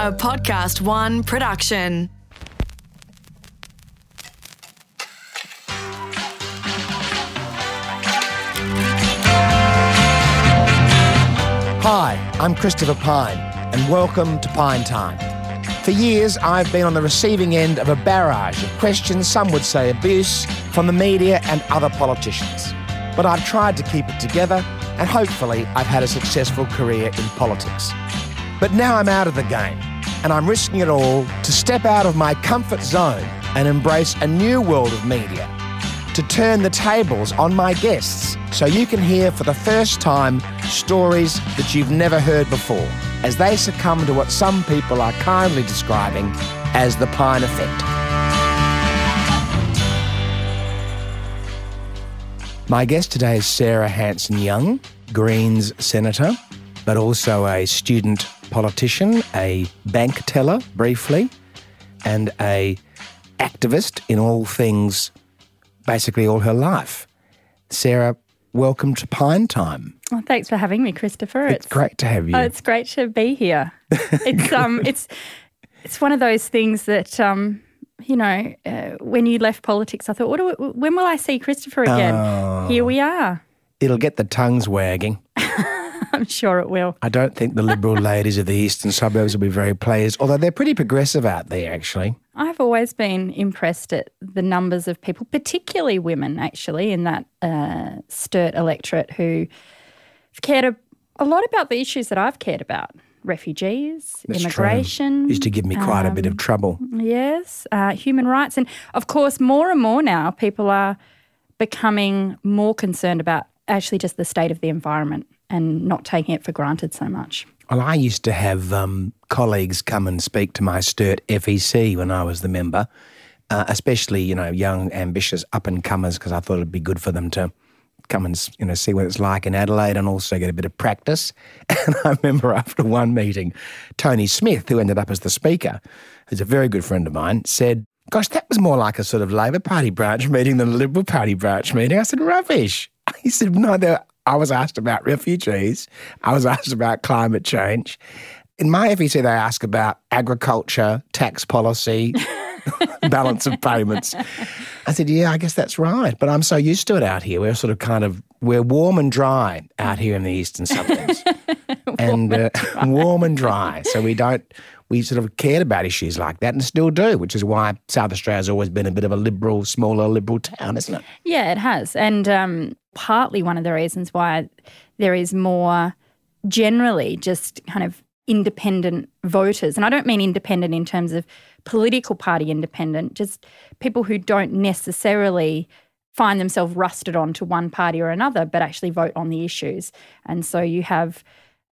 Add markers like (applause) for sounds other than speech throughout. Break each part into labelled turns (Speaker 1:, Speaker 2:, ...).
Speaker 1: a Podcast One production.
Speaker 2: Hi, I'm Christopher Pyne, and welcome to Pyne Time. For years, I've been on the receiving end of a barrage of questions, some would say abuse, from the media and other politicians. But I've tried to keep it together, and hopefully, I've had a successful career in politics. But now I'm out of the game, and I'm risking it all to step out of my comfort zone and embrace a new world of media to turn the tables on my guests so you can hear for the first time stories that you've never heard before as they succumb to what some people are kindly describing as the Pyne Effect. My guest today is Sarah Hanson Young, Greens Senator, but also a student politician, a bank teller briefly, and a activist in all things basically all her life. Sarah, welcome to Pyne Time.
Speaker 3: Well, thanks for having me, Christopher.
Speaker 2: It's, great to have you.
Speaker 3: Oh, it's great to be here. It's (laughs) um, it's it's one of those things that um, you know, uh, when you left politics, I thought, what do we, when will I see Christopher again?
Speaker 2: Oh.
Speaker 3: Here we are.
Speaker 2: It'll get the tongues wagging.
Speaker 3: I'm sure it will.
Speaker 2: I don't think the Liberal (laughs) ladies of the eastern suburbs will be very pleased, although they're pretty progressive out there, actually.
Speaker 3: I've always been impressed at the numbers of people, particularly women, actually, in that uh, Sturt electorate who have cared a, a lot about the issues that I've cared about refugees,
Speaker 2: That's
Speaker 3: immigration.
Speaker 2: True. Used to give me quite a bit of
Speaker 3: um,
Speaker 2: trouble.
Speaker 3: Yes, uh, human rights. And of course, more and more now, people are becoming more concerned about actually just the state of the environment and not taking it for granted so much.
Speaker 2: Well, I used to have um, colleagues come and speak to my Sturt FEC when I was the member, uh, especially, you know, young, ambitious up and comers, because I thought it'd be good for them to come and you know see what it's like in Adelaide and also get a bit of practice. (laughs) And I remember after one meeting, Tony Smith, who ended up as the speaker, who's a very good friend of mine, said, "Gosh, that was more like a sort of Labor Party branch meeting than a Liberal Party branch meeting." I said, "Rubbish." (laughs) He said, "No, there, I was asked about refugees. I was (laughs) asked about climate change." In my FEC, they ask about agriculture, tax policy, (laughs) balance of payments. I said, yeah, I guess that's right. But I'm so used to it out here. We're sort of kind of, we're warm and dry out here in the eastern suburbs. (laughs) and uh, warm and dry. So we don't, we sort of cared about issues like that and still do, which is why South Australia's always been a bit of a liberal, smaller liberal town, isn't it?
Speaker 3: Yeah, it has. And um, partly one of the reasons why there is more generally just kind of independent voters. And I don't mean independent in terms of political party independent, just people who don't necessarily find themselves rusted onto one party or another, but actually vote on the issues. And so you have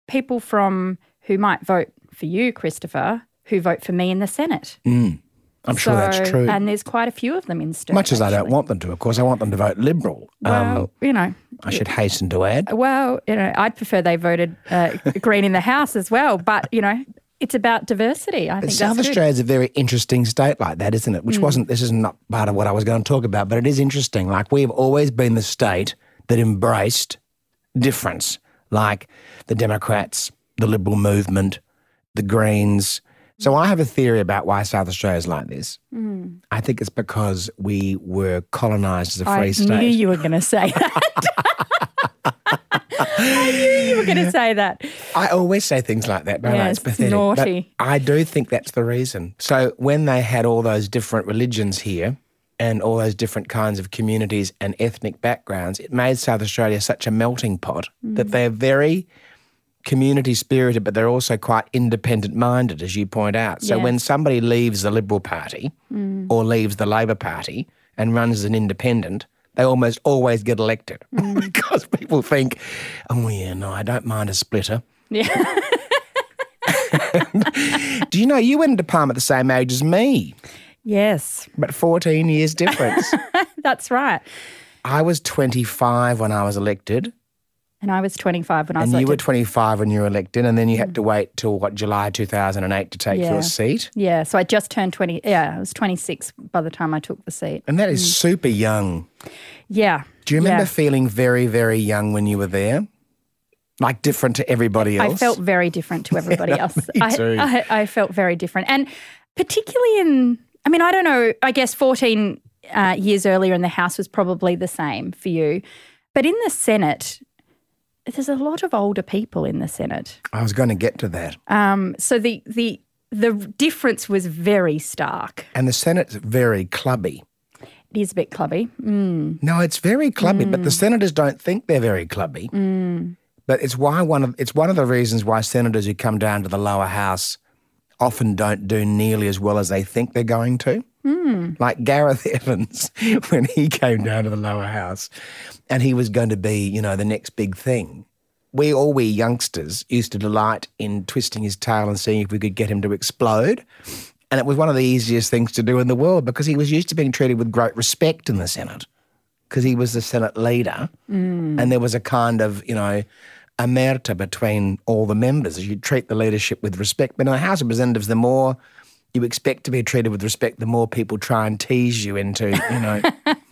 Speaker 3: people from who might vote for you, Christopher, who vote for me in the Senate.
Speaker 2: Mm. I'm sure that's true.
Speaker 3: And there's quite a few of them in Sturt.
Speaker 2: Much as I don't want them to, of course, I want them to vote Liberal.
Speaker 3: Well,
Speaker 2: um,
Speaker 3: you know,
Speaker 2: I should hasten to add.
Speaker 3: well, you know, I'd prefer they voted uh, Green in the House as well. But you know, it's about diversity. I think
Speaker 2: South
Speaker 3: that's good.
Speaker 2: Australia is a very interesting state like that, isn't it? Which wasn't, this is not part of what I was going to talk about, but it is interesting. Like, we've always been the state that embraced difference, like the Democrats, the Liberal movement, the Greens. So I have a theory about why South Australia is like this. I think it's because we were colonised as a free.
Speaker 3: I
Speaker 2: state.
Speaker 3: knew you were going to say that. (laughs) I knew you were going to say that.
Speaker 2: I always say things like that, don't I?
Speaker 3: Yes,
Speaker 2: It's pathetic.
Speaker 3: naughty.
Speaker 2: But I do think that's the reason. So when they had all those different religions here and all those different kinds of communities and ethnic backgrounds, it made South Australia such a melting pot
Speaker 3: Mm.
Speaker 2: that they're very community spirited, but they're also quite independent minded, as you point out. So when
Speaker 3: Yes. Mm.
Speaker 2: somebody leaves the Liberal Party or leaves the Labor Party and runs as an independent, they almost always get elected (laughs)
Speaker 3: Mm.
Speaker 2: because people think, oh, yeah, no, I don't mind a splitter.
Speaker 3: Yeah. (laughs)
Speaker 2: Do you know you went into Parliament the same age as me,
Speaker 3: yes,
Speaker 2: but 14 years difference? (laughs)
Speaker 3: that's right.
Speaker 2: I was 25 when I was elected,
Speaker 3: And I was 25 when I was
Speaker 2: and you were 25 when you were elected, and then you had to wait till what July 2008 to take
Speaker 3: Yeah.
Speaker 2: your seat.
Speaker 3: yeah, so I just turned 20. Yeah, I was 26 by the time I took the seat.
Speaker 2: And that is super young.
Speaker 3: Yeah.
Speaker 2: Do you remember
Speaker 3: Yeah.
Speaker 2: feeling very, very young when you were there? Like different to everybody else?
Speaker 3: I felt very different to (laughs) everybody
Speaker 2: Yeah,
Speaker 3: else.
Speaker 2: me
Speaker 3: I,
Speaker 2: too.
Speaker 3: I, I felt very different. And particularly in, I mean, I don't know, I guess 14 uh, years earlier in the House was probably the same for you. But in the Senate, there's a lot of older people in the Senate.
Speaker 2: I was going to get to that.
Speaker 3: Um, so the, the, the difference was very stark.
Speaker 2: And the Senate's very clubby.
Speaker 3: It is a bit clubby. Mm.
Speaker 2: No, it's very clubby, but the senators don't think they're very clubby. But it's why one of it's one of the reasons why senators who come down to the lower house often don't do nearly as well as they think they're going to. Hmm. Like Gareth (laughs) Evans, when he came down to the lower house, and he was going to be, you know, the next big thing. We all we youngsters used to delight in twisting his tail and seeing if we could get him to explode. And it was one of the easiest things to do in the world because he was used to being treated with great respect in the Senate because he was the Senate leader. Hmm. And there was a kind of, you know, omerta between all the members. You treat the leadership with respect. But in the House of Representatives, the more you expect to be treated with respect, the more people try and tease you into, you know,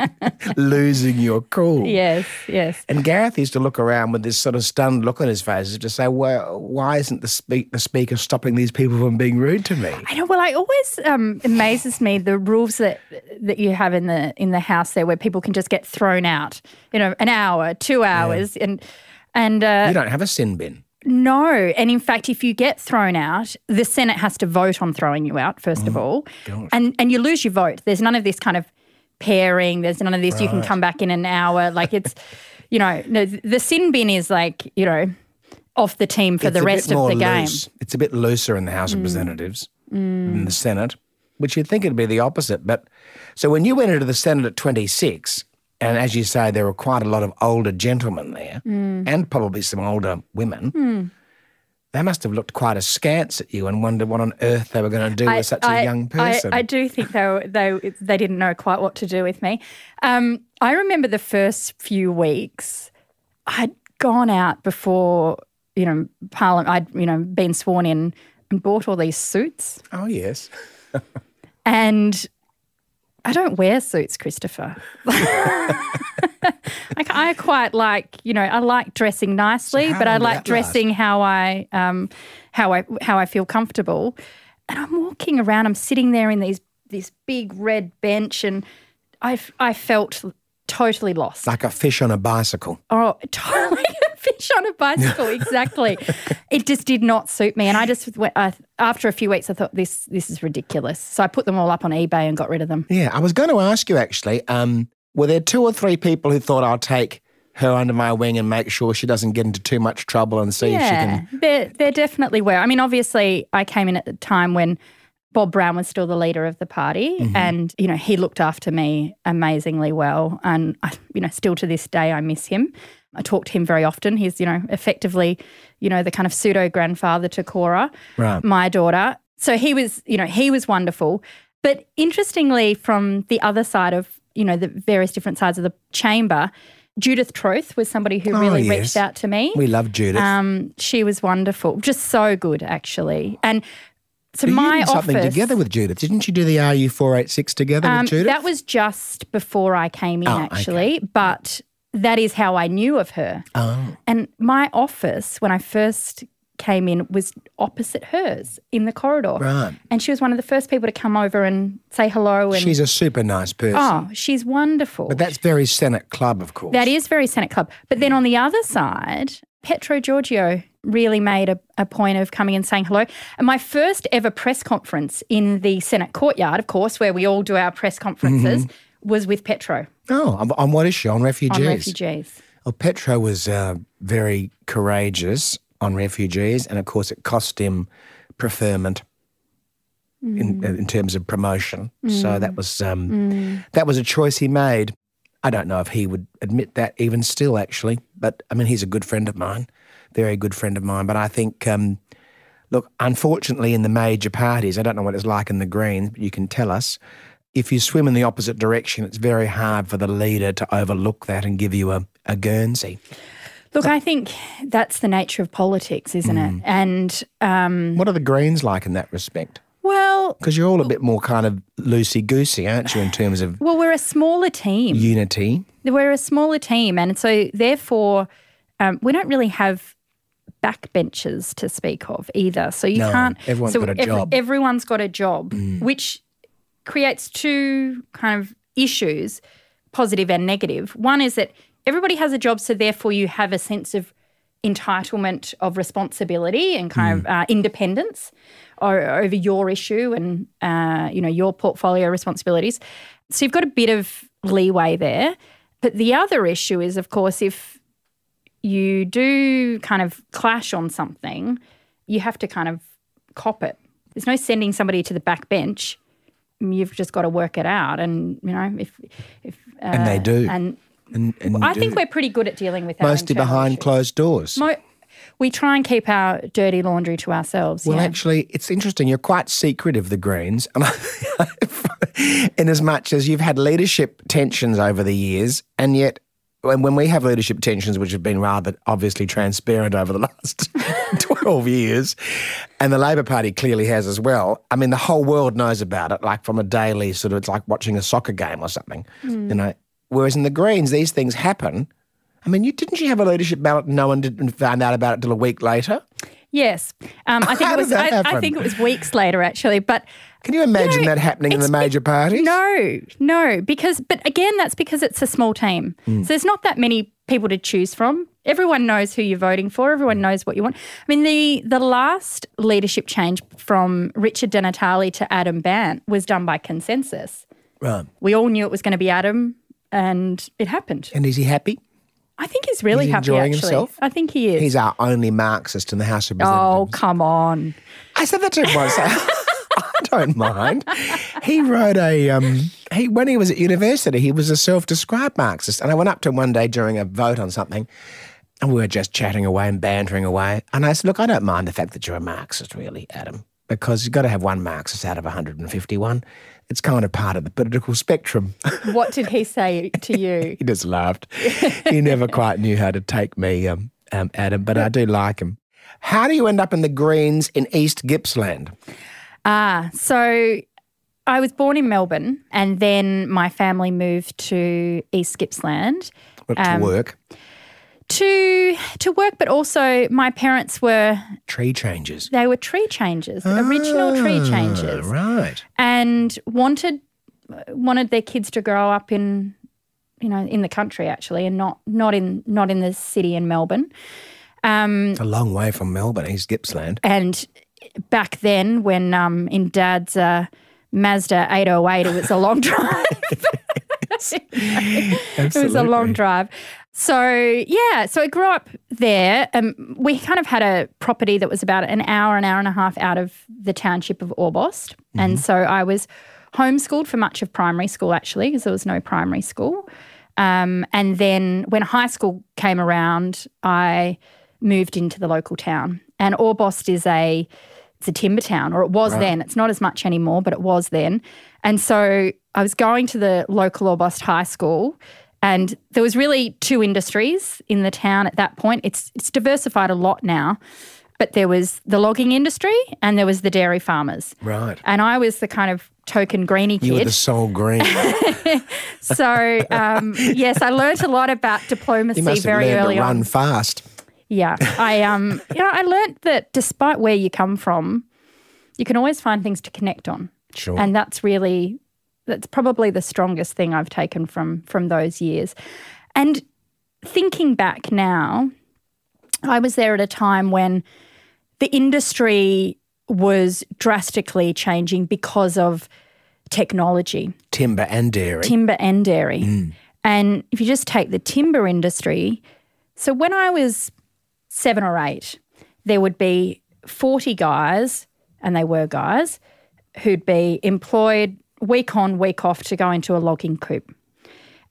Speaker 2: (laughs) losing your cool.
Speaker 3: Yes, yes.
Speaker 2: And Gareth used to look around with this sort of stunned look on his face to say, well, why isn't the, speak- the speaker stopping these people from being rude to me?
Speaker 3: I know. Well, it always um, amazes me the rules that that you have in the in the house there, where people can just get thrown out. You know, an hour, two hours, and and uh,
Speaker 2: You don't have a sin bin.
Speaker 3: No. And in fact, if you get thrown out, the Senate has to vote on throwing you out first of all, and and you lose your vote. There's none of this kind of pairing. There's none of this. You can come back in an hour. Like it's, (laughs) you know, no. The sin bin is like you know, off the team for
Speaker 2: It's
Speaker 3: the rest of the game. Mm.
Speaker 2: loose. It's a bit looser in the House of Representatives than the Senate, which you'd think it'd be the opposite. But so when you went into the Senate at 26, and as you say, there were quite a lot of older gentlemen there,
Speaker 3: Mm.
Speaker 2: and probably some older women. They must have looked quite askance at you and wondered what on earth they were going to do with such a young person.
Speaker 3: I, I do think they, were, they they didn't know quite what to do with me. Um, I remember the first few weeks. I'd gone out before you know Parliament. I'd you know been sworn in and bought all these suits,
Speaker 2: oh yes, (laughs)
Speaker 3: and I don't wear suits, Christopher. (laughs) I, I quite like, you know, I like dressing nicely,
Speaker 2: how
Speaker 3: but I like
Speaker 2: last?
Speaker 3: dressing how I, um, how I, how I feel comfortable. And I'm walking around. I'm sitting there in these this big red bench, and I, I felt totally lost.
Speaker 2: like a fish on a bicycle.
Speaker 3: Oh, (laughs) totally a fish on a bicycle. (laughs) Exactly. it just did not suit me, and I just went. Uh, after a few weeks, I thought this this is ridiculous. So I put them all up on eBay and got rid of them.
Speaker 2: Yeah, I was going to ask you actually. Um, were there two or three people who thought I'll take her under my wing and make sure she doesn't get into too much trouble and see if she
Speaker 3: Yeah,
Speaker 2: can?
Speaker 3: there there definitely were. I mean, obviously, I came in at the time when Bob Brown was still the leader of the party,
Speaker 2: Mm-hmm.
Speaker 3: and you know he looked after me amazingly well, and I, you know still to this day I miss him. I talk to him very often. He's you know effectively, you know, the kind of pseudo grandfather to Cora,
Speaker 2: Right.
Speaker 3: my daughter. So he was, you know, he was wonderful. But interestingly, from the other side of you know the various different sides of the chamber. Judith Troeth was somebody who
Speaker 2: Oh,
Speaker 3: really
Speaker 2: yes.
Speaker 3: reached out to me.
Speaker 2: We love Judith.
Speaker 3: Um, she was wonderful, just so good, actually. And
Speaker 2: you
Speaker 3: my
Speaker 2: did something
Speaker 3: office,
Speaker 2: together with Judith, didn't you? Do the RU four eight six together
Speaker 3: um,
Speaker 2: with Judith?
Speaker 3: that was just before I came in,
Speaker 2: Oh, okay.
Speaker 3: actually. But that is how I knew of her.
Speaker 2: oh,
Speaker 3: And my office, when I first came in, was opposite hers in the corridor.
Speaker 2: right.
Speaker 3: And she was one of the first people to come over and say hello. And
Speaker 2: She's a super nice person.
Speaker 3: oh, she's wonderful.
Speaker 2: But that's very Senate Club, of course.
Speaker 3: That is very Senate Club. But then on the other side, Petro Georgiou really made a, a point of coming and saying hello. And my first ever press conference in the Senate courtyard, of course, where we all do our press conferences, mm-hmm. was with Petro
Speaker 2: Oh, on, on what issue? On refugees.
Speaker 3: on refugees.
Speaker 2: Well, Petro was uh, very courageous on refugees, and of course, it cost him preferment in, mm. uh, in terms of promotion. So mm. that was um, mm. that was a choice he made. I don't know if he would admit that even still, actually. But I mean, he's a good friend of mine, very good friend of mine. But I think, um, look, unfortunately, in the major parties, I don't know what it's like in the Greens, but you can tell us. If you swim in the opposite direction, it's very hard for the leader to overlook that and give you a, a Guernsey.
Speaker 3: Look, I think that's the nature of politics, isn't it? And, um,
Speaker 2: What are the Greens like in that respect?
Speaker 3: well,
Speaker 2: Because you're all a bit more kind of loosey goosey, aren't you, in terms of
Speaker 3: well, we're a smaller team.
Speaker 2: unity?
Speaker 3: We're a smaller team, and so therefore, um, we don't really have backbenchers to speak of either. So you
Speaker 2: No,
Speaker 3: can't.
Speaker 2: everyone's
Speaker 3: so
Speaker 2: got a job. Mm.
Speaker 3: Everyone's got a job, which creates two kind of issues, positive and negative. One is that everybody has a job, so therefore you have a sense of entitlement of responsibility and kind of uh, independence o- over your issue and uh, you know your portfolio responsibilities. So you've got a bit of leeway there. But the other issue is, of course, if you do kind of clash on something, you have to kind of cop it. There's no sending somebody to the back bench. You've just got to work it out, and you know if if uh,
Speaker 2: And they do.
Speaker 3: And
Speaker 2: And, and
Speaker 3: I think we're pretty good at dealing with
Speaker 2: mostly behind
Speaker 3: issues.
Speaker 2: closed doors.
Speaker 3: Mo- we try and keep our dirty laundry to ourselves.
Speaker 2: Well,
Speaker 3: yeah.
Speaker 2: actually, it's interesting. You're quite secretive, the Greens, and (laughs) in as much as you've had leadership tensions over the years, and yet when, when we have leadership tensions, which have been rather obviously transparent over the (laughs) last 12 years, and the Labor Party clearly has as well, I mean, the whole world knows about it, like from a daily sort of, it's like watching a soccer game or something,
Speaker 3: Hmm.
Speaker 2: you know. Whereas in the Greens, these things happen. I mean, you didn't you have a leadership ballot and no one didn't find out about it till a week later?
Speaker 3: yes, um, I think it was. I, I think it was weeks later, actually. But
Speaker 2: Can you imagine
Speaker 3: know,
Speaker 2: that happening in the major parties?
Speaker 3: No, no, because but again, that's because it's a small team.
Speaker 2: Hmm.
Speaker 3: So there's not that many people to choose from. Everyone knows who you're voting for. Everyone knows what you want. I mean, the the last leadership change from Richard Di Natale to Adam Bandt was done by consensus.
Speaker 2: Right.
Speaker 3: We all knew it was going to be Adam, and it happened.
Speaker 2: And is he happy?
Speaker 3: I think he's really
Speaker 2: He's
Speaker 3: happy.
Speaker 2: enjoying
Speaker 3: actually,
Speaker 2: himself?
Speaker 3: I think he is.
Speaker 2: He's our only Marxist in the House of Representatives.
Speaker 3: oh, come on.
Speaker 2: I said that to him once. (laughs) Don't (laughs) mind. He wrote a um, he when he was at university, he was a self-described Marxist, and I went up to him one day during a vote on something, and we were just chatting away and bantering away, and I said, "Look, I don't mind the fact that you're a Marxist, really, Adam, because you've got to have one Marxist out of 151. It's kind of part of the political spectrum." (laughs)
Speaker 3: What did he say to (laughs) you?
Speaker 2: he just laughed. he never quite knew how to take me, um, um, Adam, but I do like him. How do you end up in the Greens in East Gippsland?
Speaker 3: Ah, so I was born in Melbourne and then my family moved to East Gippsland
Speaker 2: Went
Speaker 3: Um,
Speaker 2: to work.
Speaker 3: to to work, but also my parents were
Speaker 2: Tree changes.
Speaker 3: they were tree changers, original tree
Speaker 2: Ah,
Speaker 3: changers,
Speaker 2: Right.
Speaker 3: and wanted wanted their kids to grow up in you know in the country actually, and not not in not in the city in Melbourne. Um,
Speaker 2: It's a long way from Melbourne, East Gippsland.
Speaker 3: And back then, when um, in Dad's uh, Mazda 808, it was a long (laughs) drive. it was a long drive. So yeah, so I grew up there. Um, we kind of had a property that was about an hour, an hour and a half out of the township of Orbost, and so I was homeschooled for much of primary school actually, because there was no primary school. Um, and then when high school came around, I moved into the local town. And Orbost is a it's a timber town, or it was then. It's not as much anymore, but it was then. And so I was going to the local Orbost High School, and there was really two industries in the town at that point. It's it's diversified a lot now, but there was the logging industry and there was the dairy farmers.
Speaker 2: Right.
Speaker 3: And I was the kind of token greenie
Speaker 2: You were
Speaker 3: kid.
Speaker 2: the sole green. (laughs)
Speaker 3: so um, yes, I learnt a lot about (laughs) diplomacy
Speaker 2: You must have
Speaker 3: very
Speaker 2: learned
Speaker 3: early
Speaker 2: to
Speaker 3: on.
Speaker 2: run fast.
Speaker 3: Yeah, I um, you know, I learnt that despite where you come from, you can always find things to connect on,
Speaker 2: Sure.
Speaker 3: and that's really that's probably the strongest thing I've taken from from those years. And thinking back now, I was there at a time when the industry was drastically changing because of technology
Speaker 2: Timber and dairy.
Speaker 3: timber and dairy. And if you just take the timber industry, so when I was seven or eight, there would be 40 guys, and they were guys, who'd be employed week on, week off to go into a logging coop.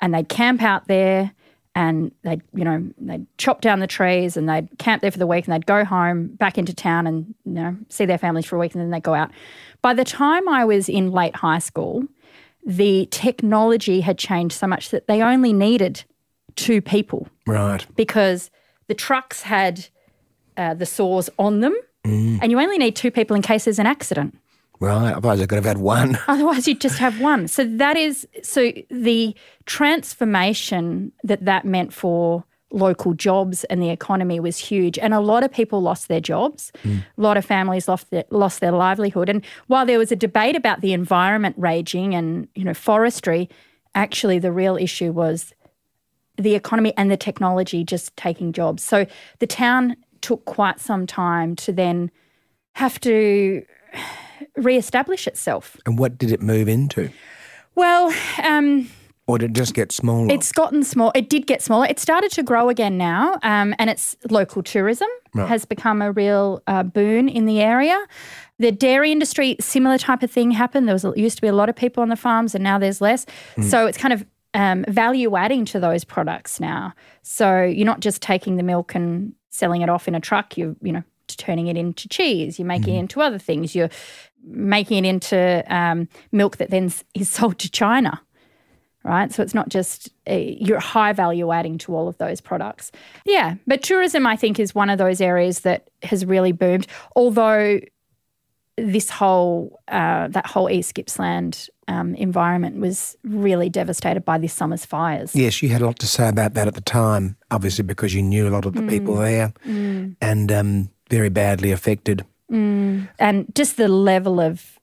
Speaker 3: And they'd camp out there and they'd, you know, they'd chop down the trees and they'd camp there for the week and they'd go home back into town and, you know, see their families for a week and then they'd go out. By the time I was in late high school, the technology had changed so much that they only needed two people
Speaker 2: right.
Speaker 3: because the trucks had uh, the saws on them, and you only need two people in case there's an accident.
Speaker 2: Right. Otherwise, I could have had one. (laughs)
Speaker 3: Otherwise, you'd just have one. So that is so the transformation that that meant for local jobs and the economy was huge. And a lot of people lost their jobs. A lot of families lost their, lost their livelihood. And while there was a debate about the environment raging and you know forestry, actually the real issue was the economy and the technology just taking jobs. So the town took quite some time to then have to re-establish itself.
Speaker 2: And what did it move into?
Speaker 3: Well, um,
Speaker 2: Or did it just get smaller?
Speaker 3: It's gotten small. It did get smaller. It started to grow again now, um, and it's local tourism has become a real uh, boon in the area. The dairy industry, similar type of thing happened. There was used to be a lot of people on the farms, and now there's less. So it's kind of um, value adding to those products now. So you're not just taking the milk and selling it off in a truck. You're you know turning it into cheese. You're making it into other things. You're making it into um, milk that then is sold to China right? So it's not just uh, you're high value adding to all of those products. Yeah, but tourism, I think, is one of those areas that has really boomed. Although this whole uh, that whole East Gippsland um, environment was really devastated by this summer's fires.
Speaker 2: Yes, you had a lot to say about that at the time, obviously because you knew a lot of the people there and um, very badly affected.
Speaker 3: And just the level of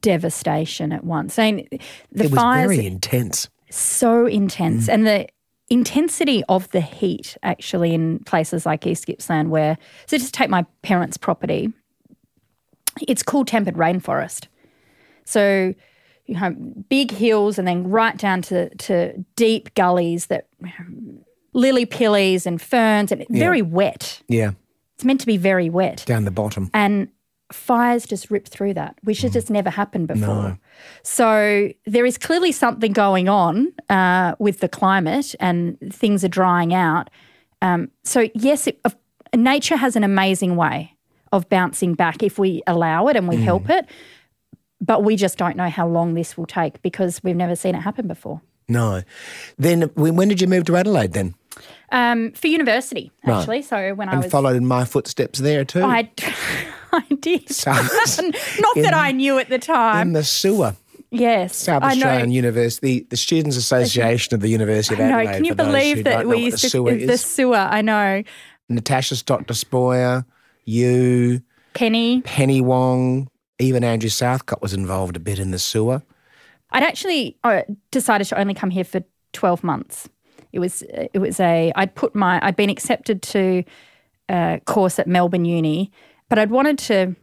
Speaker 3: devastation at once. I mean, the
Speaker 2: it was
Speaker 3: fires
Speaker 2: very intense.
Speaker 3: so intense and the intensity of the heat actually in places like East Gippsland where so just take my parents' property it's cool temperate rainforest. So you have big hills and then right down to, to deep gullies that lily pillies and ferns and very wet.
Speaker 2: Yeah,
Speaker 3: it's meant to be very wet.
Speaker 2: Down the bottom.
Speaker 3: and fires just rip through that, which has just never happened before. So there is clearly something going on uh, with the climate, and things are drying out. Um, so yes, it, of nature has an amazing way of bouncing back if we allow it and we help it. But we just don't know how long this will take because we've never seen it happen before.
Speaker 2: No. Then when when did you move to Adelaide then?
Speaker 3: Um, for university,
Speaker 2: Right.
Speaker 3: actually. So when I was,
Speaker 2: followed in my footsteps there too.
Speaker 3: I, (laughs) I did. (laughs)
Speaker 2: So- (laughs)
Speaker 3: Not that I knew at the time.
Speaker 2: in the sewer.
Speaker 3: Yes,
Speaker 2: South
Speaker 3: I know.
Speaker 2: Australian University, the Students Association of the University of Adelaide.
Speaker 3: can you
Speaker 2: for those who
Speaker 3: believe that we used
Speaker 2: the
Speaker 3: to
Speaker 2: sewer
Speaker 3: the sewer? I know.
Speaker 2: Natasha Stott Despoja, you,
Speaker 3: Penny.
Speaker 2: Penny Wong, even Andrew Southcott was involved a bit in the sewer.
Speaker 3: I'd actually uh, decided to only come here for twelve months. It was it was a I'd put my I'd been accepted to a course at Melbourne Uni, but I'd wanted to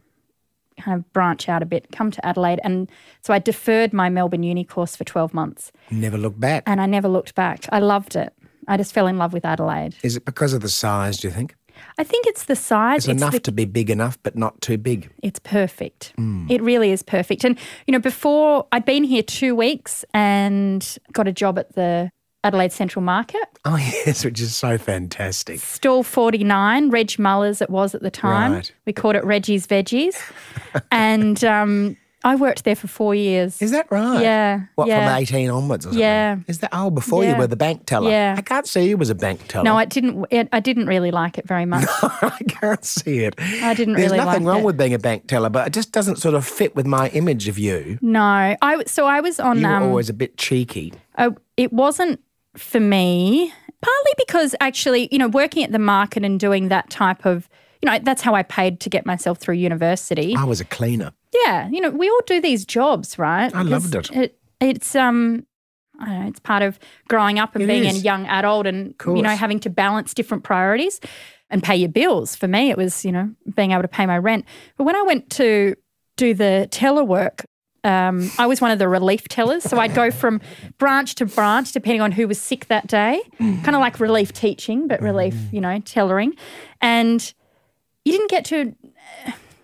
Speaker 3: kind of branch out a bit, come to Adelaide, and so I deferred my Melbourne Uni course for twelve months,
Speaker 2: Never looked back.
Speaker 3: and I never looked back. I loved it. I just fell in love with Adelaide.
Speaker 2: Is it because of the size, do you think?
Speaker 3: I think it's the size.
Speaker 2: It's,
Speaker 3: it's
Speaker 2: enough
Speaker 3: the
Speaker 2: to be big enough, but not too big.
Speaker 3: It's perfect. It really is perfect. And, you know, before I'd been here two weeks and got a job at the Adelaide Central Market,
Speaker 2: Oh, (laughs) yes, which is so fantastic.
Speaker 3: stall 49, Reg Muller's it was at the time.
Speaker 2: Right.
Speaker 3: We called it Reggie's Veggies. (laughs) and um, I worked there for four years.
Speaker 2: Is that right?
Speaker 3: Yeah,
Speaker 2: What,
Speaker 3: yeah.
Speaker 2: from 18 onwards or something?
Speaker 3: Yeah.
Speaker 2: Is that, oh, before you were the bank teller?
Speaker 3: Yeah.
Speaker 2: I can't see you was a bank teller.
Speaker 3: no, I didn't. It, I didn't really like it very much. (laughs)
Speaker 2: I can't see it.
Speaker 3: I didn't really like it.
Speaker 2: There's
Speaker 3: really
Speaker 2: nothing
Speaker 3: like
Speaker 2: wrong
Speaker 3: it.
Speaker 2: with being a bank teller, but it just doesn't sort of fit with my image of you.
Speaker 3: no, I so I was on.
Speaker 2: You were
Speaker 3: um,
Speaker 2: always a bit cheeky.
Speaker 3: Uh, it wasn't for me, partly because actually, you know, working at the market and doing that type of, you know, that's how I paid to get myself through university.
Speaker 2: I was a cleaner.
Speaker 3: Yeah, you know, we all do these jobs, right?
Speaker 2: I loved
Speaker 3: Because
Speaker 2: it.
Speaker 3: It's um, I don't know, it's part of growing up and
Speaker 2: It
Speaker 3: being a young adult, and you know, having to balance different priorities and pay your bills. For me, it was you know being able to pay my rent. But when I went to do the teller work. Um, I was one of the relief tellers, so I'd go from branch to branch depending on who was sick that day, kind of like relief teaching, but relief, you know, tellering. And you didn't get to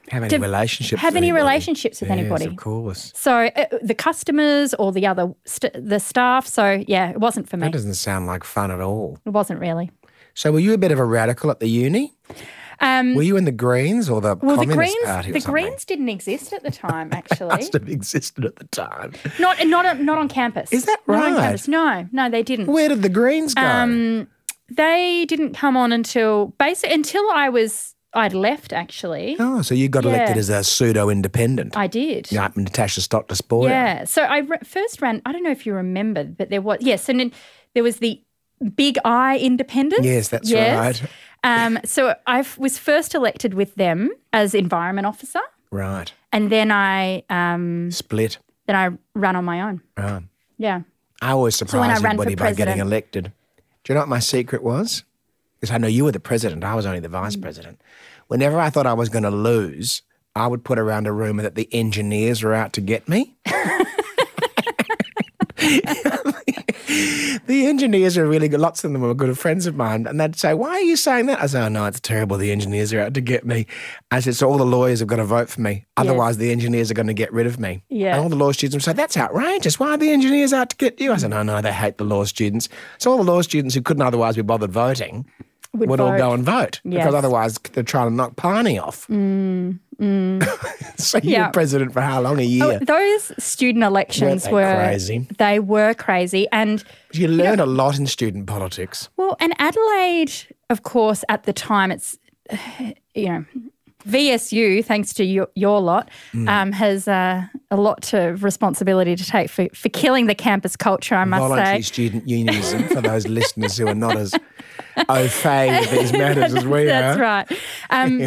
Speaker 2: Have any relationships?
Speaker 3: have
Speaker 2: with
Speaker 3: any
Speaker 2: anybody?
Speaker 3: relationships with
Speaker 2: Yes,
Speaker 3: anybody.
Speaker 2: Of course.
Speaker 3: So uh, the customers or the other st- the staff. So yeah, it wasn't for me.
Speaker 2: That doesn't sound like fun at all.
Speaker 3: It wasn't really.
Speaker 2: So were you a bit of a radical at the uni?
Speaker 3: Um,
Speaker 2: Were you in the Greens or the
Speaker 3: well, the Greens
Speaker 2: Party?
Speaker 3: the
Speaker 2: something?
Speaker 3: Greens didn't exist at the (laughs) time.
Speaker 2: must
Speaker 3: Actually,
Speaker 2: have existed at the time.
Speaker 3: not not on- not on campus.
Speaker 2: Is that
Speaker 3: Not on
Speaker 2: right?
Speaker 3: campus. No, no, they didn't.
Speaker 2: Where did the Greens go?
Speaker 3: Um, they didn't come on until basically until I was I'd left. Actually,
Speaker 2: oh, so you got elected as a pseudo independent.
Speaker 3: I did.
Speaker 2: Yeah, Natasha Stott Despoja.
Speaker 3: Yeah. So I re- first ran. I don't know if you remember, but there was yes, and then there was the Big I Independent.
Speaker 2: Yes, that's right.
Speaker 3: Um, so I f- was first elected with them as environment officer,
Speaker 2: Right.
Speaker 3: and then I um,
Speaker 2: Split.
Speaker 3: then I ran on my own.
Speaker 2: Right.
Speaker 3: Yeah.
Speaker 2: I always surprise
Speaker 3: for
Speaker 2: everybody by getting elected. Do you know what my secret was? Because I know you were the president, I was only the vice mm. president. Whenever I thought I was going to lose, I would put around a rumour that the engineers were out to get me. (laughs) the engineers are really good. Lots of them were good friends of mine. And they'd say, Why are you saying that? I said, Oh, no, it's terrible. The engineers are out to get me. I said, So all the lawyers have got to vote for me. Otherwise, the engineers are going to get rid of me.
Speaker 3: Yeah.
Speaker 2: And all the law students would say, That's outrageous. Why are the engineers out to get you? I said, No, no, they hate the law students. So all the law students who couldn't otherwise be bothered voting
Speaker 3: Would
Speaker 2: would, all go and vote
Speaker 3: Yes.
Speaker 2: because otherwise they're trying to knock Pyney off. Mm, mm. (laughs) so you were president for how long? A
Speaker 3: Oh,
Speaker 2: year?
Speaker 3: those student elections were
Speaker 2: crazy?
Speaker 3: They were crazy, and
Speaker 2: you learn a lot in student politics.
Speaker 3: well, and Adelaide, of course, at the time, it's (sighs) you know. VSU, thanks to your, your lot,
Speaker 2: Mm.
Speaker 3: um, has uh, a lot of responsibility to take for, for killing the campus culture, I must
Speaker 2: Voluntary
Speaker 3: say.
Speaker 2: student unionism for (laughs) those listeners who are not as au fait with these (laughs) matters as we
Speaker 3: That's
Speaker 2: are.
Speaker 3: That's right. Um,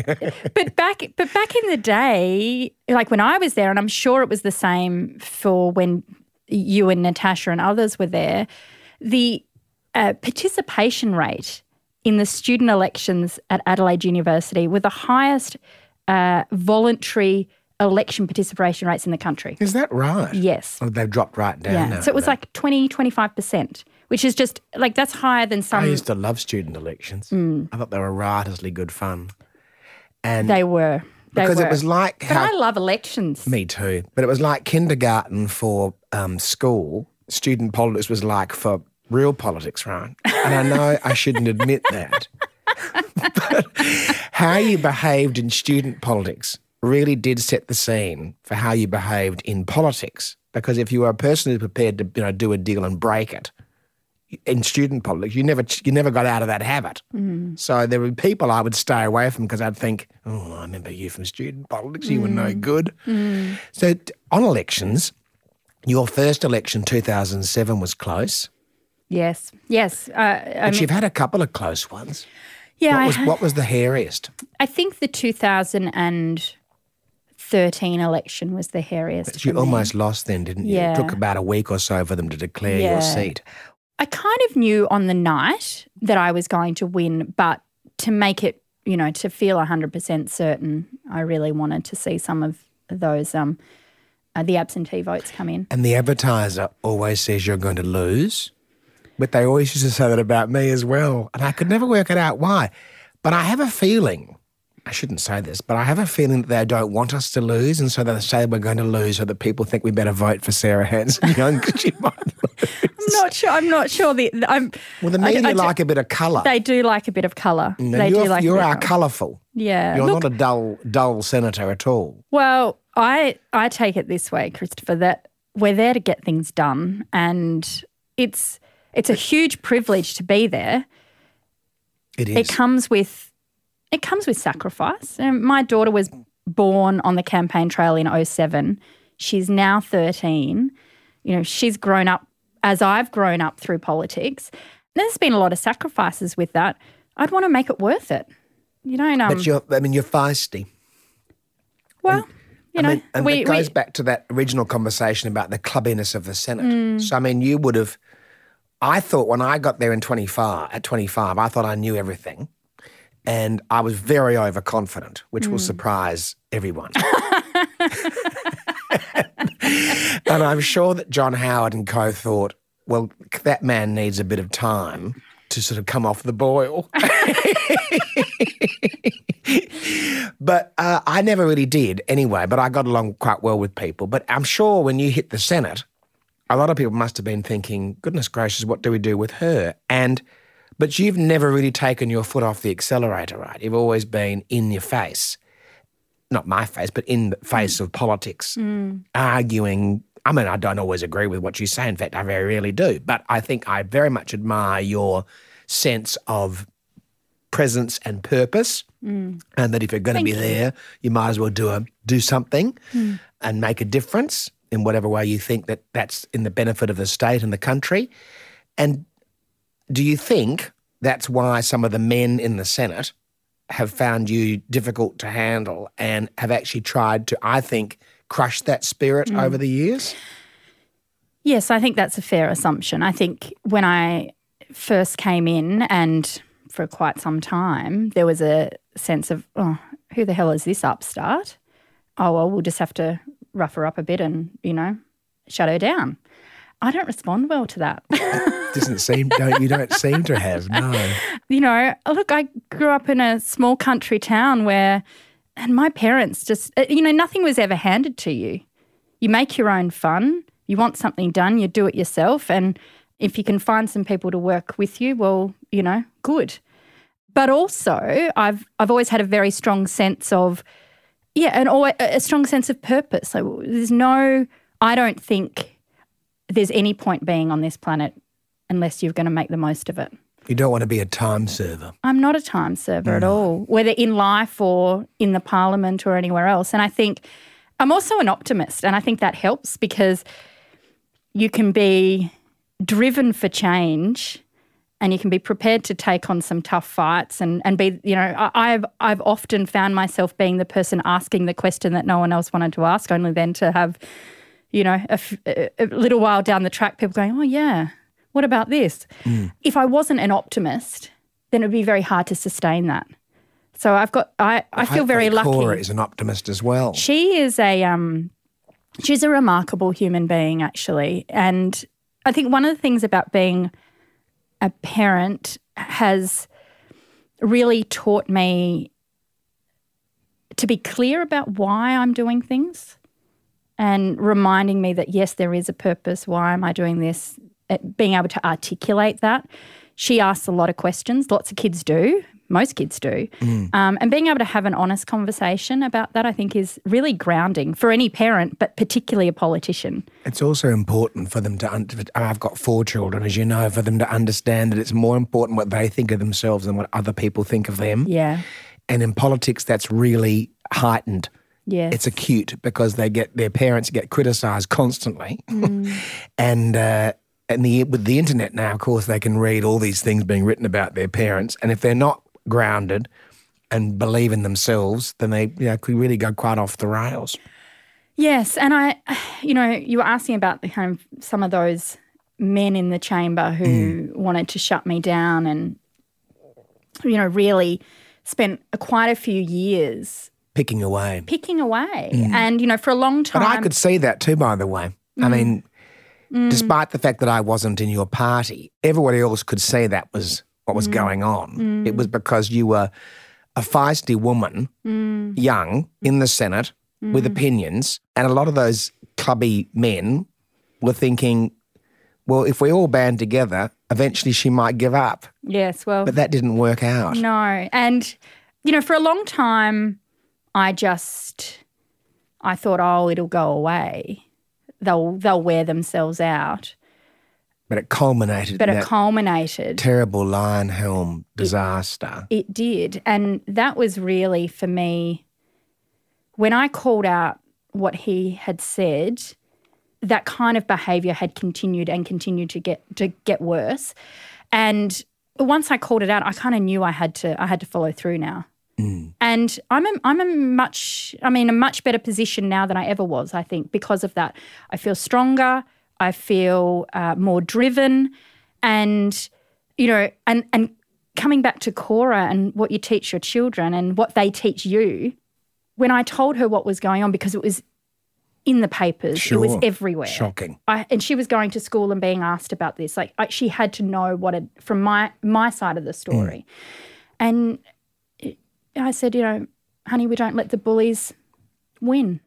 Speaker 3: (laughs) but back, but back in the day, like when I was there, and I'm sure it was the same for when you and Natasha and others were there, the uh, participation rate in the student elections at Adelaide University were the highest uh, voluntary election participation rates in the country.
Speaker 2: Is that right?
Speaker 3: Yes.
Speaker 2: Oh, they've dropped right down
Speaker 3: Yeah.
Speaker 2: now.
Speaker 3: So it was like 20, 25%, which is just like that's higher than some.
Speaker 2: I used to love student elections. I thought they were riotously good fun. And
Speaker 3: they were. They
Speaker 2: because
Speaker 3: were.
Speaker 2: it was like
Speaker 3: But
Speaker 2: how
Speaker 3: I love elections.
Speaker 2: Me too. But it was like kindergarten for um, school. Student politics was like for real politics, right? And I know I shouldn't admit that. but how you behaved in student politics really did set the scene for how you behaved in politics. Because if you were a person who's prepared to, you know, do a deal and break it, in student politics, you never you never got out of that habit. Mm. So there were people I would stay away from because I'd think, oh, I remember you from student politics. You were no mm. good. Mm. So t- on elections, your first election, 2007, was close,
Speaker 3: Yes, yes. Uh, I
Speaker 2: but
Speaker 3: mean,
Speaker 2: you've had a couple of close ones.
Speaker 3: yeah,
Speaker 2: What was what was the hairiest?
Speaker 3: I think the 2013 election was the hairiest.
Speaker 2: You
Speaker 3: for me.
Speaker 2: almost lost then, didn't you?
Speaker 3: Yeah.
Speaker 2: It took about a week or so for them to declare
Speaker 3: Yeah.
Speaker 2: your seat.
Speaker 3: I kind of knew on the night that I was going to win, but to make it, you know, to feel 100% certain, I really wanted to see some of those, um, uh, the absentee votes come in.
Speaker 2: And the advertiser always says you're going to lose. But they always used to say that about me as well. And I could never work it out why. But I have a feeling, I shouldn't say this, but I have a feeling that they don't want us to lose. And so they say we're going to lose so that people think we better vote for Sarah Hanson Young because she might lose.
Speaker 3: I'm not sure. I'm not sure. The I'm.
Speaker 2: Well, the
Speaker 3: I-
Speaker 2: media
Speaker 3: I do-
Speaker 2: like a bit of colour.
Speaker 3: They do like a bit of colour.
Speaker 2: And
Speaker 3: they do like.
Speaker 2: you're our colourful.
Speaker 3: Yeah.
Speaker 2: You're
Speaker 3: Look,
Speaker 2: not a dull, dull senator at all.
Speaker 3: Well, I I take it this way, Christopher, that we're there to get things done, and it's it's a huge privilege to be there.
Speaker 2: It is.
Speaker 3: It comes with it comes with sacrifice. And my daughter was born on the campaign trail in 07. She's now 13. You know, she's grown up as I've grown up through politics. There's been a lot of sacrifices with that. I'd want to make it worth it. You don't um,
Speaker 2: but you're, I mean, you're feisty.
Speaker 3: well, you
Speaker 2: I
Speaker 3: know,
Speaker 2: mean, and
Speaker 3: we,
Speaker 2: it goes
Speaker 3: we
Speaker 2: back to that original conversation about the clubbiness of the Senate.
Speaker 3: Mm.
Speaker 2: So, I mean, you would have. I thought when I got there in 25, at 25, I thought I knew everything. And I was very overconfident, which
Speaker 3: Mm.
Speaker 2: will surprise everyone. (laughs) and I'm sure that John Howard and co thought, well, that man needs a bit of time to sort of come off the boil. (laughs) but uh, I never really did anyway, but I got along quite well with people. But I'm sure when you hit the Senate, a lot of people must have been thinking, goodness gracious, what do we do with her? And but you've never really taken your foot off the accelerator, right? You've always been in your face. Not my face, but in the face of politics, mm. Mm. arguing. I mean, I don't always agree with what you say. In fact, I very rarely do. But I think I very much admire your sense of presence and purpose, mm. and that if you're going to be there, you might as well do a do something and make a difference in whatever way you think that that's in the benefit of the state and the country. And Do you think that's why some of the men in the Senate have found you difficult to handle and have actually tried to, I think, crush that spirit
Speaker 3: Mm.
Speaker 2: over the years?
Speaker 3: Yes, I think that's a fair assumption. I think when I first came in and for quite some time, there was a sense of, oh, who the hell is this upstart? Oh, well, we'll just have to rough her up a bit and, you know, shut her down. I don't respond well to that. (laughs)
Speaker 2: Doesn't seem, don't, you don't seem to have, no.
Speaker 3: you know, look, I grew up in a small country town where, and my parents just, uh, you know, nothing was ever handed to you. You make your own fun. You want something done, you do it yourself. And if you can find some people to work with you, well, you know, good. But also, I've I've always had a very strong sense of, yeah, and always, a strong sense of purpose. So there's no, I don't think there's any point being on this planet unless you're going to make the most of it.
Speaker 2: You don't want to be a time server.
Speaker 3: I'm not a time server at mm. all, whether in life or in the parliament or anywhere else. And I think I'm also an optimist, and I think that helps because you can be driven for change and you can be prepared to take on some tough fights and, and be, you know, I- I've I've often found myself being the person asking the question that no one else wanted to ask, only then to have, you know, a, f- a- a little while down the track, people going, oh yeah, what about this? If I wasn't an optimist, then it would be very hard to sustain that. So I've got, I, I feel very lucky.
Speaker 2: Cora is an optimist as well.
Speaker 3: She is a um she's a remarkable human being actually. And I think one of the things about being a parent has really taught me to be clear about why I'm doing things and reminding me that yes, there is a purpose. Why am I doing this? Being able to articulate that. She asks a lot of questions. Lots of kids do. Most kids do. Um, and being able to have an honest conversation about that, I think, is really grounding for any parent, but particularly a politician.
Speaker 2: It's also important for them to. Un- I've got four children, as you know, for them to understand that it's more important what they think of themselves than what other people think of them.
Speaker 3: Yeah.
Speaker 2: And in politics, that's really heightened.
Speaker 3: Yes.
Speaker 2: It's acute because they get their parents get criticised constantly, (laughs) and uh, and the with the internet now, of course, they can read all these things being written about their parents, and if they're not grounded and believe in themselves, then they you know, could really go quite off the rails.
Speaker 3: Yes, and I, you know, you were asking about the kind of some of those men in the chamber who mm. wanted to shut me down, and you know, really spent quite a few years
Speaker 2: Picking away.
Speaker 3: picking away, mm. and you know, for a long time.
Speaker 2: But
Speaker 3: time,
Speaker 2: I could see that too, by the way. I mm. mean, despite the fact that I wasn't in your party, everybody else could see that was what was mm. going on. It was mm. because you were a feisty woman, mm. young, in the Senate, with opinions, and a lot of those clubby men were thinking, well, if we all band together, eventually she might give up.
Speaker 3: yes, well,
Speaker 2: But that didn't work out.
Speaker 3: No. And, you know, for a long time, I just, I thought, oh, it'll go away. They'll, they'll wear themselves out.
Speaker 2: But it culminated
Speaker 3: But
Speaker 2: in
Speaker 3: it
Speaker 2: that
Speaker 3: culminated.
Speaker 2: terrible Leyonhjelm disaster.
Speaker 3: It did. And that was really for me, when I called out what he had said, that kind of behavior had continued and continued to get to get worse. And once I called it out, I kind of knew I had to I had to follow through now. Mm. And I'm a, I'm a much I'm in a much better position now than I ever was. I think because of that, I feel stronger. I feel uh, more driven, and you know, and and coming back to Cora and what you teach your children and what they teach you. When I told her what was going on, because it was in the papers, it was everywhere.
Speaker 2: Shocking.
Speaker 3: I, and she was going to school and being asked about this. Like I, she had to know what it from my my side of the story. And it- I said, you know, honey, we don't let the bullies win.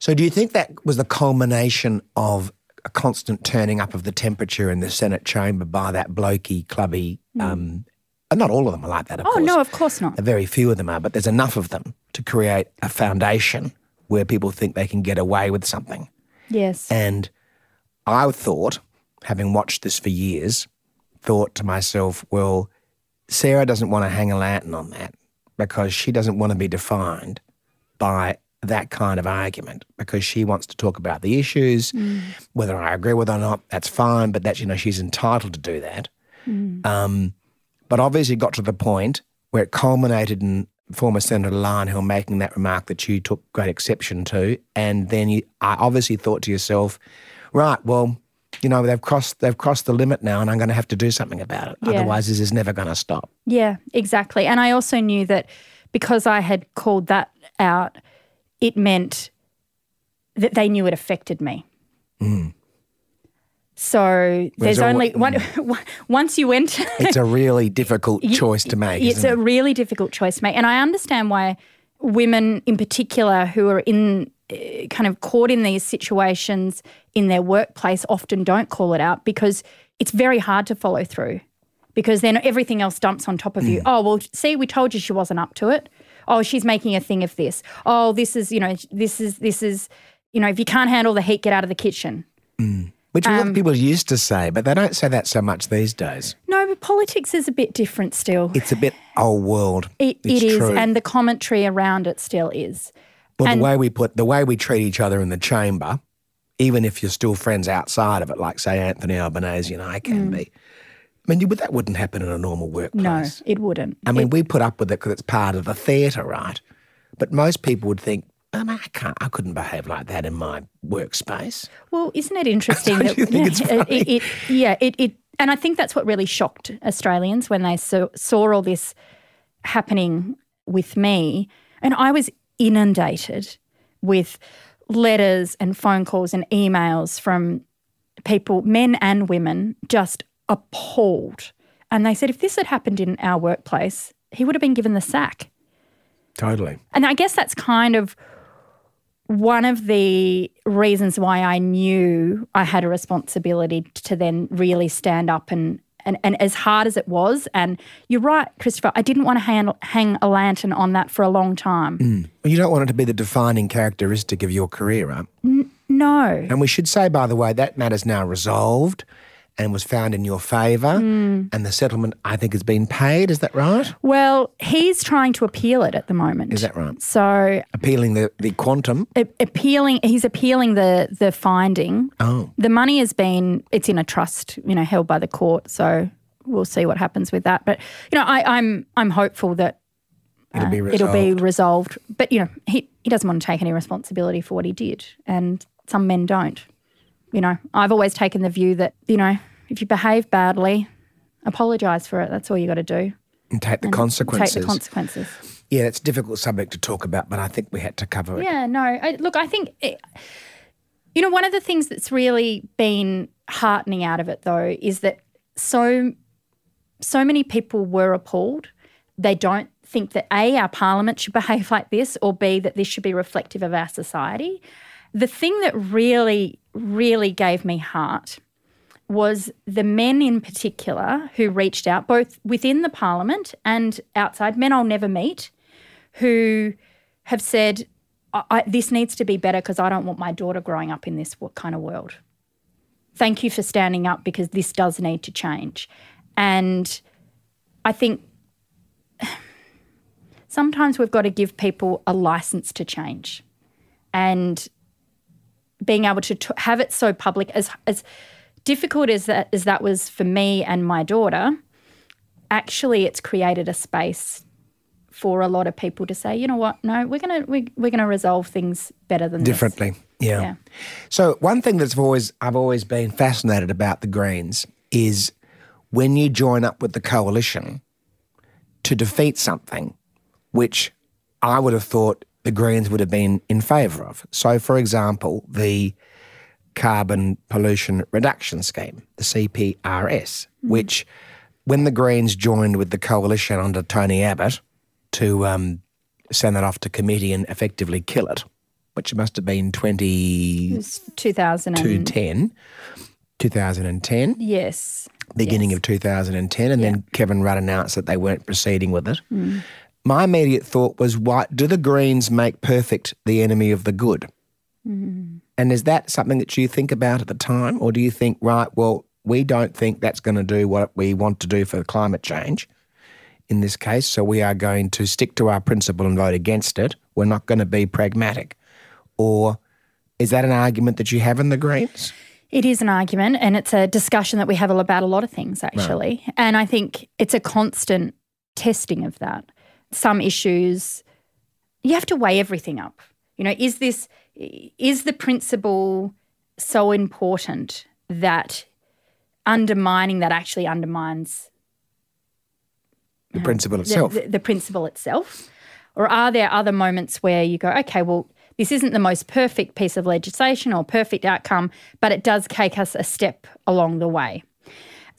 Speaker 2: So, do you think that was the culmination of a constant turning up of the temperature in the Senate chamber by that blokey, clubby? Um, and not all of them are like that, of.
Speaker 3: Oh
Speaker 2: course.
Speaker 3: no, of course not.
Speaker 2: A very few of them are, but there's enough of them to create a foundation where people think they can get away with something.
Speaker 3: Yes.
Speaker 2: And I thought, having watched this for years, thought to myself, well, Sarah doesn't want to hang a lantern on that because she doesn't want to be defined by that kind of argument because she wants to talk about the issues. Whether I agree with her or not, that's fine, but that's, you know, she's entitled to do that. Um, but obviously it got to the point where it culminated in former Senator Leyonhjelm making that remark that you took great exception to. And then you I obviously thought to yourself, right, well, you know, they've crossed they've crossed the limit now and I'm going to have to do something about it.
Speaker 3: Yeah.
Speaker 2: Otherwise this is never going to stop.
Speaker 3: Yeah, exactly. And I also knew that because I had called that out, it meant that they knew it affected me. So there's
Speaker 2: all-
Speaker 3: only one. (laughs) Once you enter, (laughs)
Speaker 2: It's a really difficult choice to make.
Speaker 3: it's a
Speaker 2: it?
Speaker 3: really difficult choice to make, and I understand why women, in particular, who are in uh, kind of caught in these situations in their workplace, often don't call it out because it's very hard to follow through. Because then everything else dumps on top of you. Oh well, see, we told you she wasn't up to it. Oh, she's making a thing of this. Oh, this is you know this is this is you know if you can't handle the heat, get out of the kitchen.
Speaker 2: Which a lot
Speaker 3: um,
Speaker 2: of people used to say, but they don't say that so much these days.
Speaker 3: No, but politics is a bit different still.
Speaker 2: It's a bit old world.
Speaker 3: It,
Speaker 2: it's
Speaker 3: it is, and the commentary around it still is.
Speaker 2: Well,
Speaker 3: And-
Speaker 2: the way we put the way we treat each other in the chamber, even if you're still friends outside of it, like say Anthony Albanese and I can be. I mean, you, but that wouldn't happen in a normal workplace.
Speaker 3: No, it wouldn't.
Speaker 2: I mean, we put up with it because it's part of the theatre, right? But most people would think, oh, I can't, I couldn't behave like that in my workspace.
Speaker 3: Well, isn't it (laughs) interesting that
Speaker 2: you think it's (laughs) funny?
Speaker 3: it, it, yeah, it, it, and I think that's what really shocked Australians when they saw, saw all this happening with me, and I was inundated with letters and phone calls and emails from people, men and women, just appalled. And they said, if this had happened in our workplace, he would have been given the sack.
Speaker 2: Totally.
Speaker 3: And I guess that's kind of one of the reasons why I knew I had a responsibility to then really stand up and and, and as hard as it was, and you're right, Christopher, I didn't want to hang, hang a lantern on that for a long time. Mm.
Speaker 2: Well, you don't want it to be the defining characteristic of your career, right?
Speaker 3: No.
Speaker 2: And we should say, by the way, that matter's now resolved and was found in your favour.
Speaker 3: Hmm.
Speaker 2: And the settlement, I think, has been paid. Is that right?
Speaker 3: Well, he's trying to appeal it at the moment.
Speaker 2: Is that right?
Speaker 3: So
Speaker 2: Appealing the, the quantum.
Speaker 3: a- appealing he's appealing the the finding.
Speaker 2: Oh.
Speaker 3: The money has been it's in a trust, you know, held by the court. So we'll see what happens with that. But you know, I, I'm I'm hopeful that
Speaker 2: It'll be
Speaker 3: uh,
Speaker 2: resolved.
Speaker 3: it'll be resolved. But you know, he he doesn't want to take any responsibility for what he did, and some men don't. You know, I've always taken the view that you know, if you behave badly, apologise for it. That's all you got to do.
Speaker 2: and take the
Speaker 3: And
Speaker 2: consequences.
Speaker 3: Take the consequences.
Speaker 2: yeah, it's a difficult subject to talk about, but I think we had to cover it.
Speaker 3: Yeah, no. I, look, I think, it, you know, one of the things that's really been heartening out of it, though, is that so, so many people were appalled. They don't think that A, our parliament should (laughs) behave like this, or B, that this should be reflective of our society. The thing that really, really gave me heart was the men in particular who reached out, both within the parliament and outside, men I'll never meet, who have said, this needs to be better because I don't want my daughter growing up in this kind of world. Thank you for standing up because this does need to change. And I think (sighs) sometimes we've got to give people a license to change. And being able to t- have it so public, as, as difficult as that, as that was for me and my daughter, actually it's created a space for a lot of people to say, you know what, no, we're gonna we, we're gonna resolve things better than this."
Speaker 2: Differently. Yeah.
Speaker 3: Yeah.
Speaker 2: So one thing that's always I've always been fascinated about the Greens is when you join up with the coalition to defeat something which I would have thought the Greens would have been in favour of. So for example, the carbon pollution reduction scheme, the CPRS, which when the Greens joined with the coalition under Tony Abbott to um, send that off to committee and effectively kill it, which must have been 20,
Speaker 3: It was
Speaker 2: 2010, 2010,
Speaker 3: yes.
Speaker 2: beginning of 2010, and then Kevin Rudd announced that they weren't proceeding with it. My immediate thought was, why do the Greens make perfect the enemy of the good? Mm. And is that something that you think about at the time, or do you think, right, well, we don't think that's going to do what we want to do for climate change in this case, so we are going to stick to our principle and vote against it. We're not going to be pragmatic. Or is that an argument that you have in the Greens?
Speaker 3: It is an argument and it's a discussion that we have about a lot of things, actually. And I think it's a constant testing of that. Some issues, you have to weigh everything up. You know, is this, is the principle so important that undermining that actually undermines
Speaker 2: The uh, principle
Speaker 3: the,
Speaker 2: itself.
Speaker 3: the, the principle itself? Or are there other moments where you go, okay, well, this isn't the most perfect piece of legislation or perfect outcome, but it does take us a step along the way.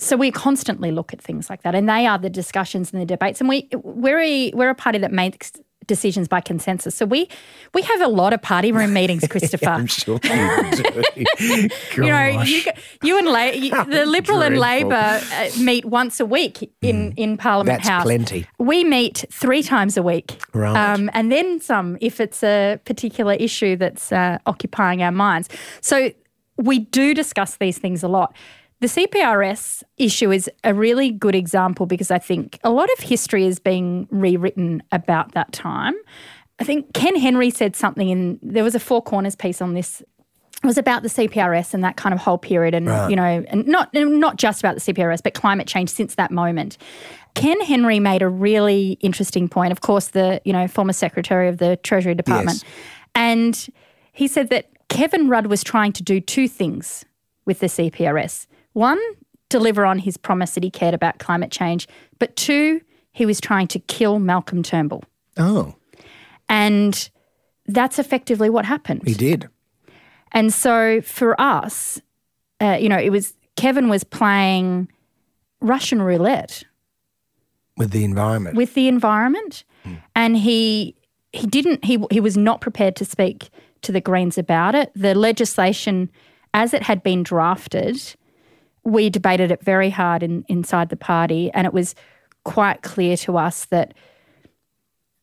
Speaker 3: So we constantly look at things like that, and they are the discussions and the debates. And we we're a, we're a party that makes decisions by consensus. So we we have a lot of party room meetings, (laughs) Christopher.
Speaker 2: I'm sure you do. (laughs)
Speaker 3: you know, you, you and La- you, the Liberal and. Labor uh, meet once a week in, in Parliament
Speaker 2: That's
Speaker 3: House.
Speaker 2: plenty.
Speaker 3: We meet three times a week.
Speaker 2: Right.
Speaker 3: Um, and then some if it's a particular issue that's uh, occupying our minds. So we do discuss these things a lot. The CPRS issue is a really good example because I think a lot of history is being rewritten about that time. I think Ken Henry said something in there was a Four Corners piece on this it was about the CPRS and that kind of whole period, and you know, and not not just about the CPRS, but climate change since that moment. Ken Henry made a really interesting point. Of course, the you know former Secretary of the Treasury Department,
Speaker 2: Yes.
Speaker 3: and he said that Kevin Rudd was trying to do two things with the CPRS. One, deliver on his promise that he cared about climate change, but two, he was trying to kill Malcolm Turnbull,
Speaker 2: Oh,
Speaker 3: and that's effectively what happened.
Speaker 2: he did.
Speaker 3: And so for us, uh, you know, it was Kevin was playing Russian roulette
Speaker 2: With the environment.
Speaker 3: with the environment, and he he didn't he he was not prepared to speak to the Greens about it. The legislation, as it had been drafted, we debated it very hard in, inside the party, and it was quite clear to us that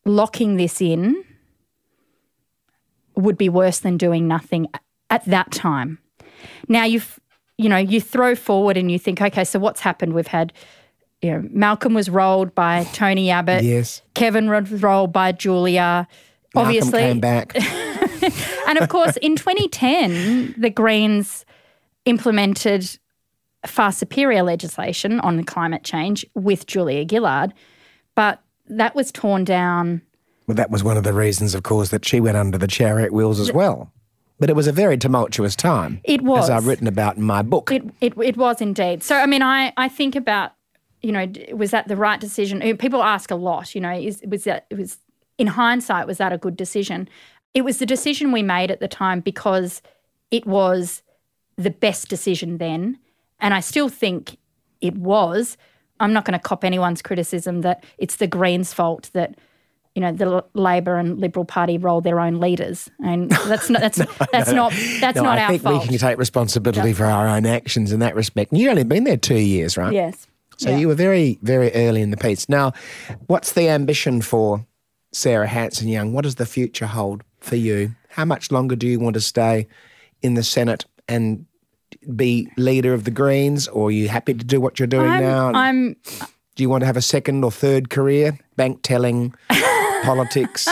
Speaker 3: locking this in would be worse than doing nothing at that time. Now you've you know you throw forward and you think, okay, so what's happened? We've had you know Malcolm was rolled by Tony Abbott,
Speaker 2: yes.
Speaker 3: Kevin was rolled by Julia. Obviously,
Speaker 2: came back. (laughs) (laughs)
Speaker 3: and of course, in 2010, the Greens implemented far superior legislation on climate change with Julia Gillard, but that was torn down.
Speaker 2: Well, that was one of the reasons, of course, that she went under the chariot wheels as well. But it was a very tumultuous time.
Speaker 3: It was.
Speaker 2: As I've written about in my book.
Speaker 3: It, it, it was indeed. So, I mean, I, I think about, you know, was that the right decision? Uh, People ask a lot, you know, is, was that, it was, in hindsight, was that a good decision? It was the decision we made at the time because it was the best decision then. And I still think it was. I'm not going to cop anyone's criticism that it's the Greens' fault that you know the L- Labor and Liberal Party roll their own leaders, and that's not that's (laughs) that's not that's
Speaker 2: no,
Speaker 3: not
Speaker 2: I
Speaker 3: our
Speaker 2: think
Speaker 3: fault.
Speaker 2: we can take responsibility for our own actions in that respect. And you've only been there two years, right?
Speaker 3: yes.
Speaker 2: So
Speaker 3: Yeah.
Speaker 2: you were very, very early in the piece. Now, what's the ambition for Sarah Hanson Young? What does the future hold for you? How much longer do you want to stay in the Senate and be leader of the Greens, or are you happy to do what you're doing
Speaker 3: I'm,
Speaker 2: now?
Speaker 3: I'm
Speaker 2: do you want to have a second or third career, bank telling, (laughs) politics,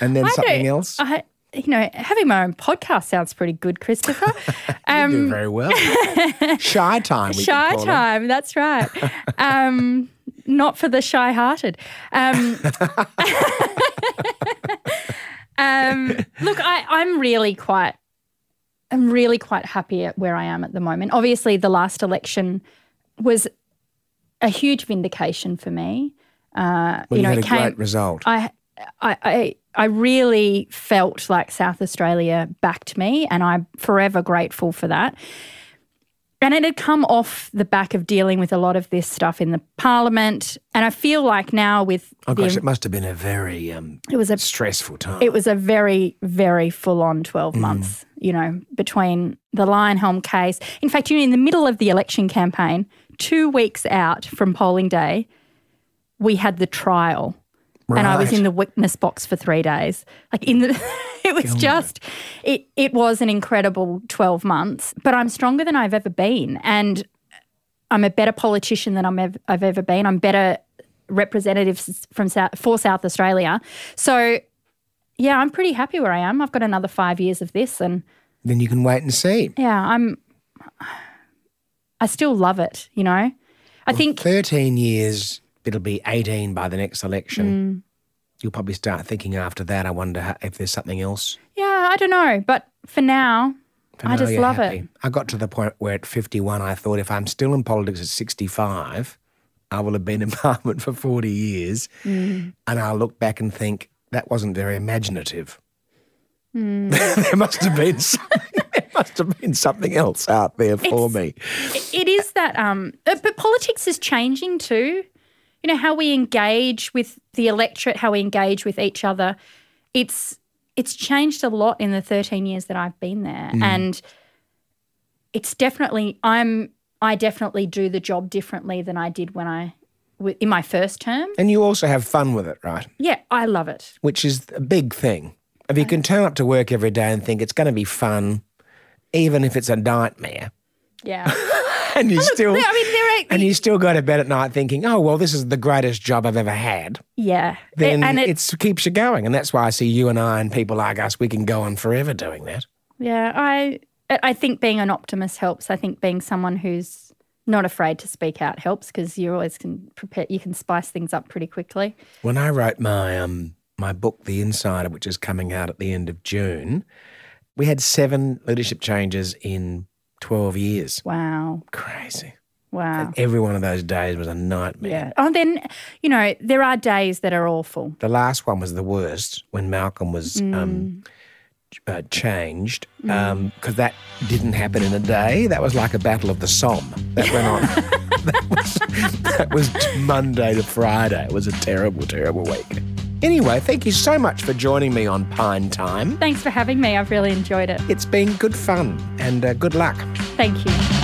Speaker 2: and then something else?
Speaker 3: I, you know, having my own podcast sounds pretty good, Christopher. (laughs)
Speaker 2: You're doing
Speaker 3: Um,
Speaker 2: very well. (laughs) Shy time. We
Speaker 3: shy
Speaker 2: call it.
Speaker 3: time, that's right. Um, not for the shy-hearted. Um, um, look, I, I'm really quite, I'm really quite happy at where I am at the moment. Obviously, the last election was a huge vindication for me. Uh,
Speaker 2: Well, you,
Speaker 3: you know,
Speaker 2: had a
Speaker 3: came,
Speaker 2: great result.
Speaker 3: I, I, I, I really felt like South Australia backed me, and I'm forever grateful for that. And it had come off the back of dealing with a lot of this stuff in the Parliament, and I feel like now with
Speaker 2: oh
Speaker 3: the,
Speaker 2: gosh, it must have been a very um,
Speaker 3: it was a
Speaker 2: stressful time.
Speaker 3: it was a very very full on 12 months you know between the Leyonhjelm case. In fact you know in the middle of the election campaign 2 weeks out from polling day we had the trial. And I was in the witness box for 3 days. Like in the (laughs) it was just it it was an incredible 12 months but I'm stronger than I've ever been. And I'm a better politician than I'm ev- I've ever been. I'm better representative s- from South, for South Australia. So, yeah, I'm pretty happy where I am. I've got another five years of this, and
Speaker 2: then you can wait and see.
Speaker 3: yeah, I'm I still love it, you know? I think
Speaker 2: 13 years, it'll be 18 by the next election.
Speaker 3: Mm.
Speaker 2: You'll probably start thinking after that, I wonder how, if there's something else.
Speaker 3: Yeah, I don't know. But for now,
Speaker 2: For
Speaker 3: I
Speaker 2: now,
Speaker 3: just love
Speaker 2: happy.
Speaker 3: it.
Speaker 2: I got to the point where at 51, I thought if I'm still in politics at 65, I will have been in (laughs) Parliament for 40 years.
Speaker 3: Mm.
Speaker 2: And I'll look back and think that wasn't very imaginative.
Speaker 3: Mm. (laughs)
Speaker 2: there must have been something, there must have been something else out there for
Speaker 3: It's-
Speaker 2: me.
Speaker 3: It is that, um, but politics is changing too. You know, how we engage with the electorate, how we engage with each other. It's it's changed a lot in the 13 years that I've been there. And it's definitely, I'm, I definitely do the job differently than I did when I, in my first term.
Speaker 2: And you also have fun with it, right?
Speaker 3: Yeah, I love it.
Speaker 2: Which is a big thing. If you can turn up to work every day and think it's going to be fun, even if it's a nightmare,
Speaker 3: Yeah. (laughs)
Speaker 2: and you (laughs) still
Speaker 3: I mean, there are,
Speaker 2: and you still go to bed at night thinking, "Oh well, this is the greatest job I've ever had."
Speaker 3: yeah.
Speaker 2: Then
Speaker 3: and
Speaker 2: it keeps you going, and that's why I see you and I and people like us. We can go on forever doing that.
Speaker 3: Yeah, I I think being an optimist helps. I think being someone who's not afraid to speak out helps because you always can prepare. You can spice things up pretty quickly.
Speaker 2: When I wrote my um my book, The Insider, which is coming out at the end of June, we had seven leadership changes in twelve years.
Speaker 3: Wow,
Speaker 2: Crazy.
Speaker 3: wow.
Speaker 2: Every one of those days was a nightmare.
Speaker 3: Yeah. Oh, then you know there are days that are awful.
Speaker 2: The last one was the worst when Malcolm was um, uh, changed because that didn't happen in a day. That was like a battle of the Somme. That went on. (laughs) that, was, that was Monday to Friday. It was a terrible, terrible week. Anyway, thank you so much for joining me on Pyne Time.
Speaker 3: Thanks for having me. I've really enjoyed it.
Speaker 2: It's been good fun and uh, good luck.
Speaker 3: Thank you.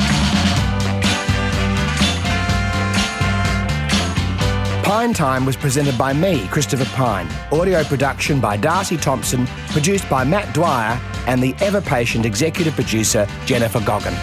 Speaker 2: Pyne Time was presented by me, Christopher Pyne. Audio production by Darcy Thompson, produced by Matt Dwyer and the ever patient executive producer, Jennifer Goggin.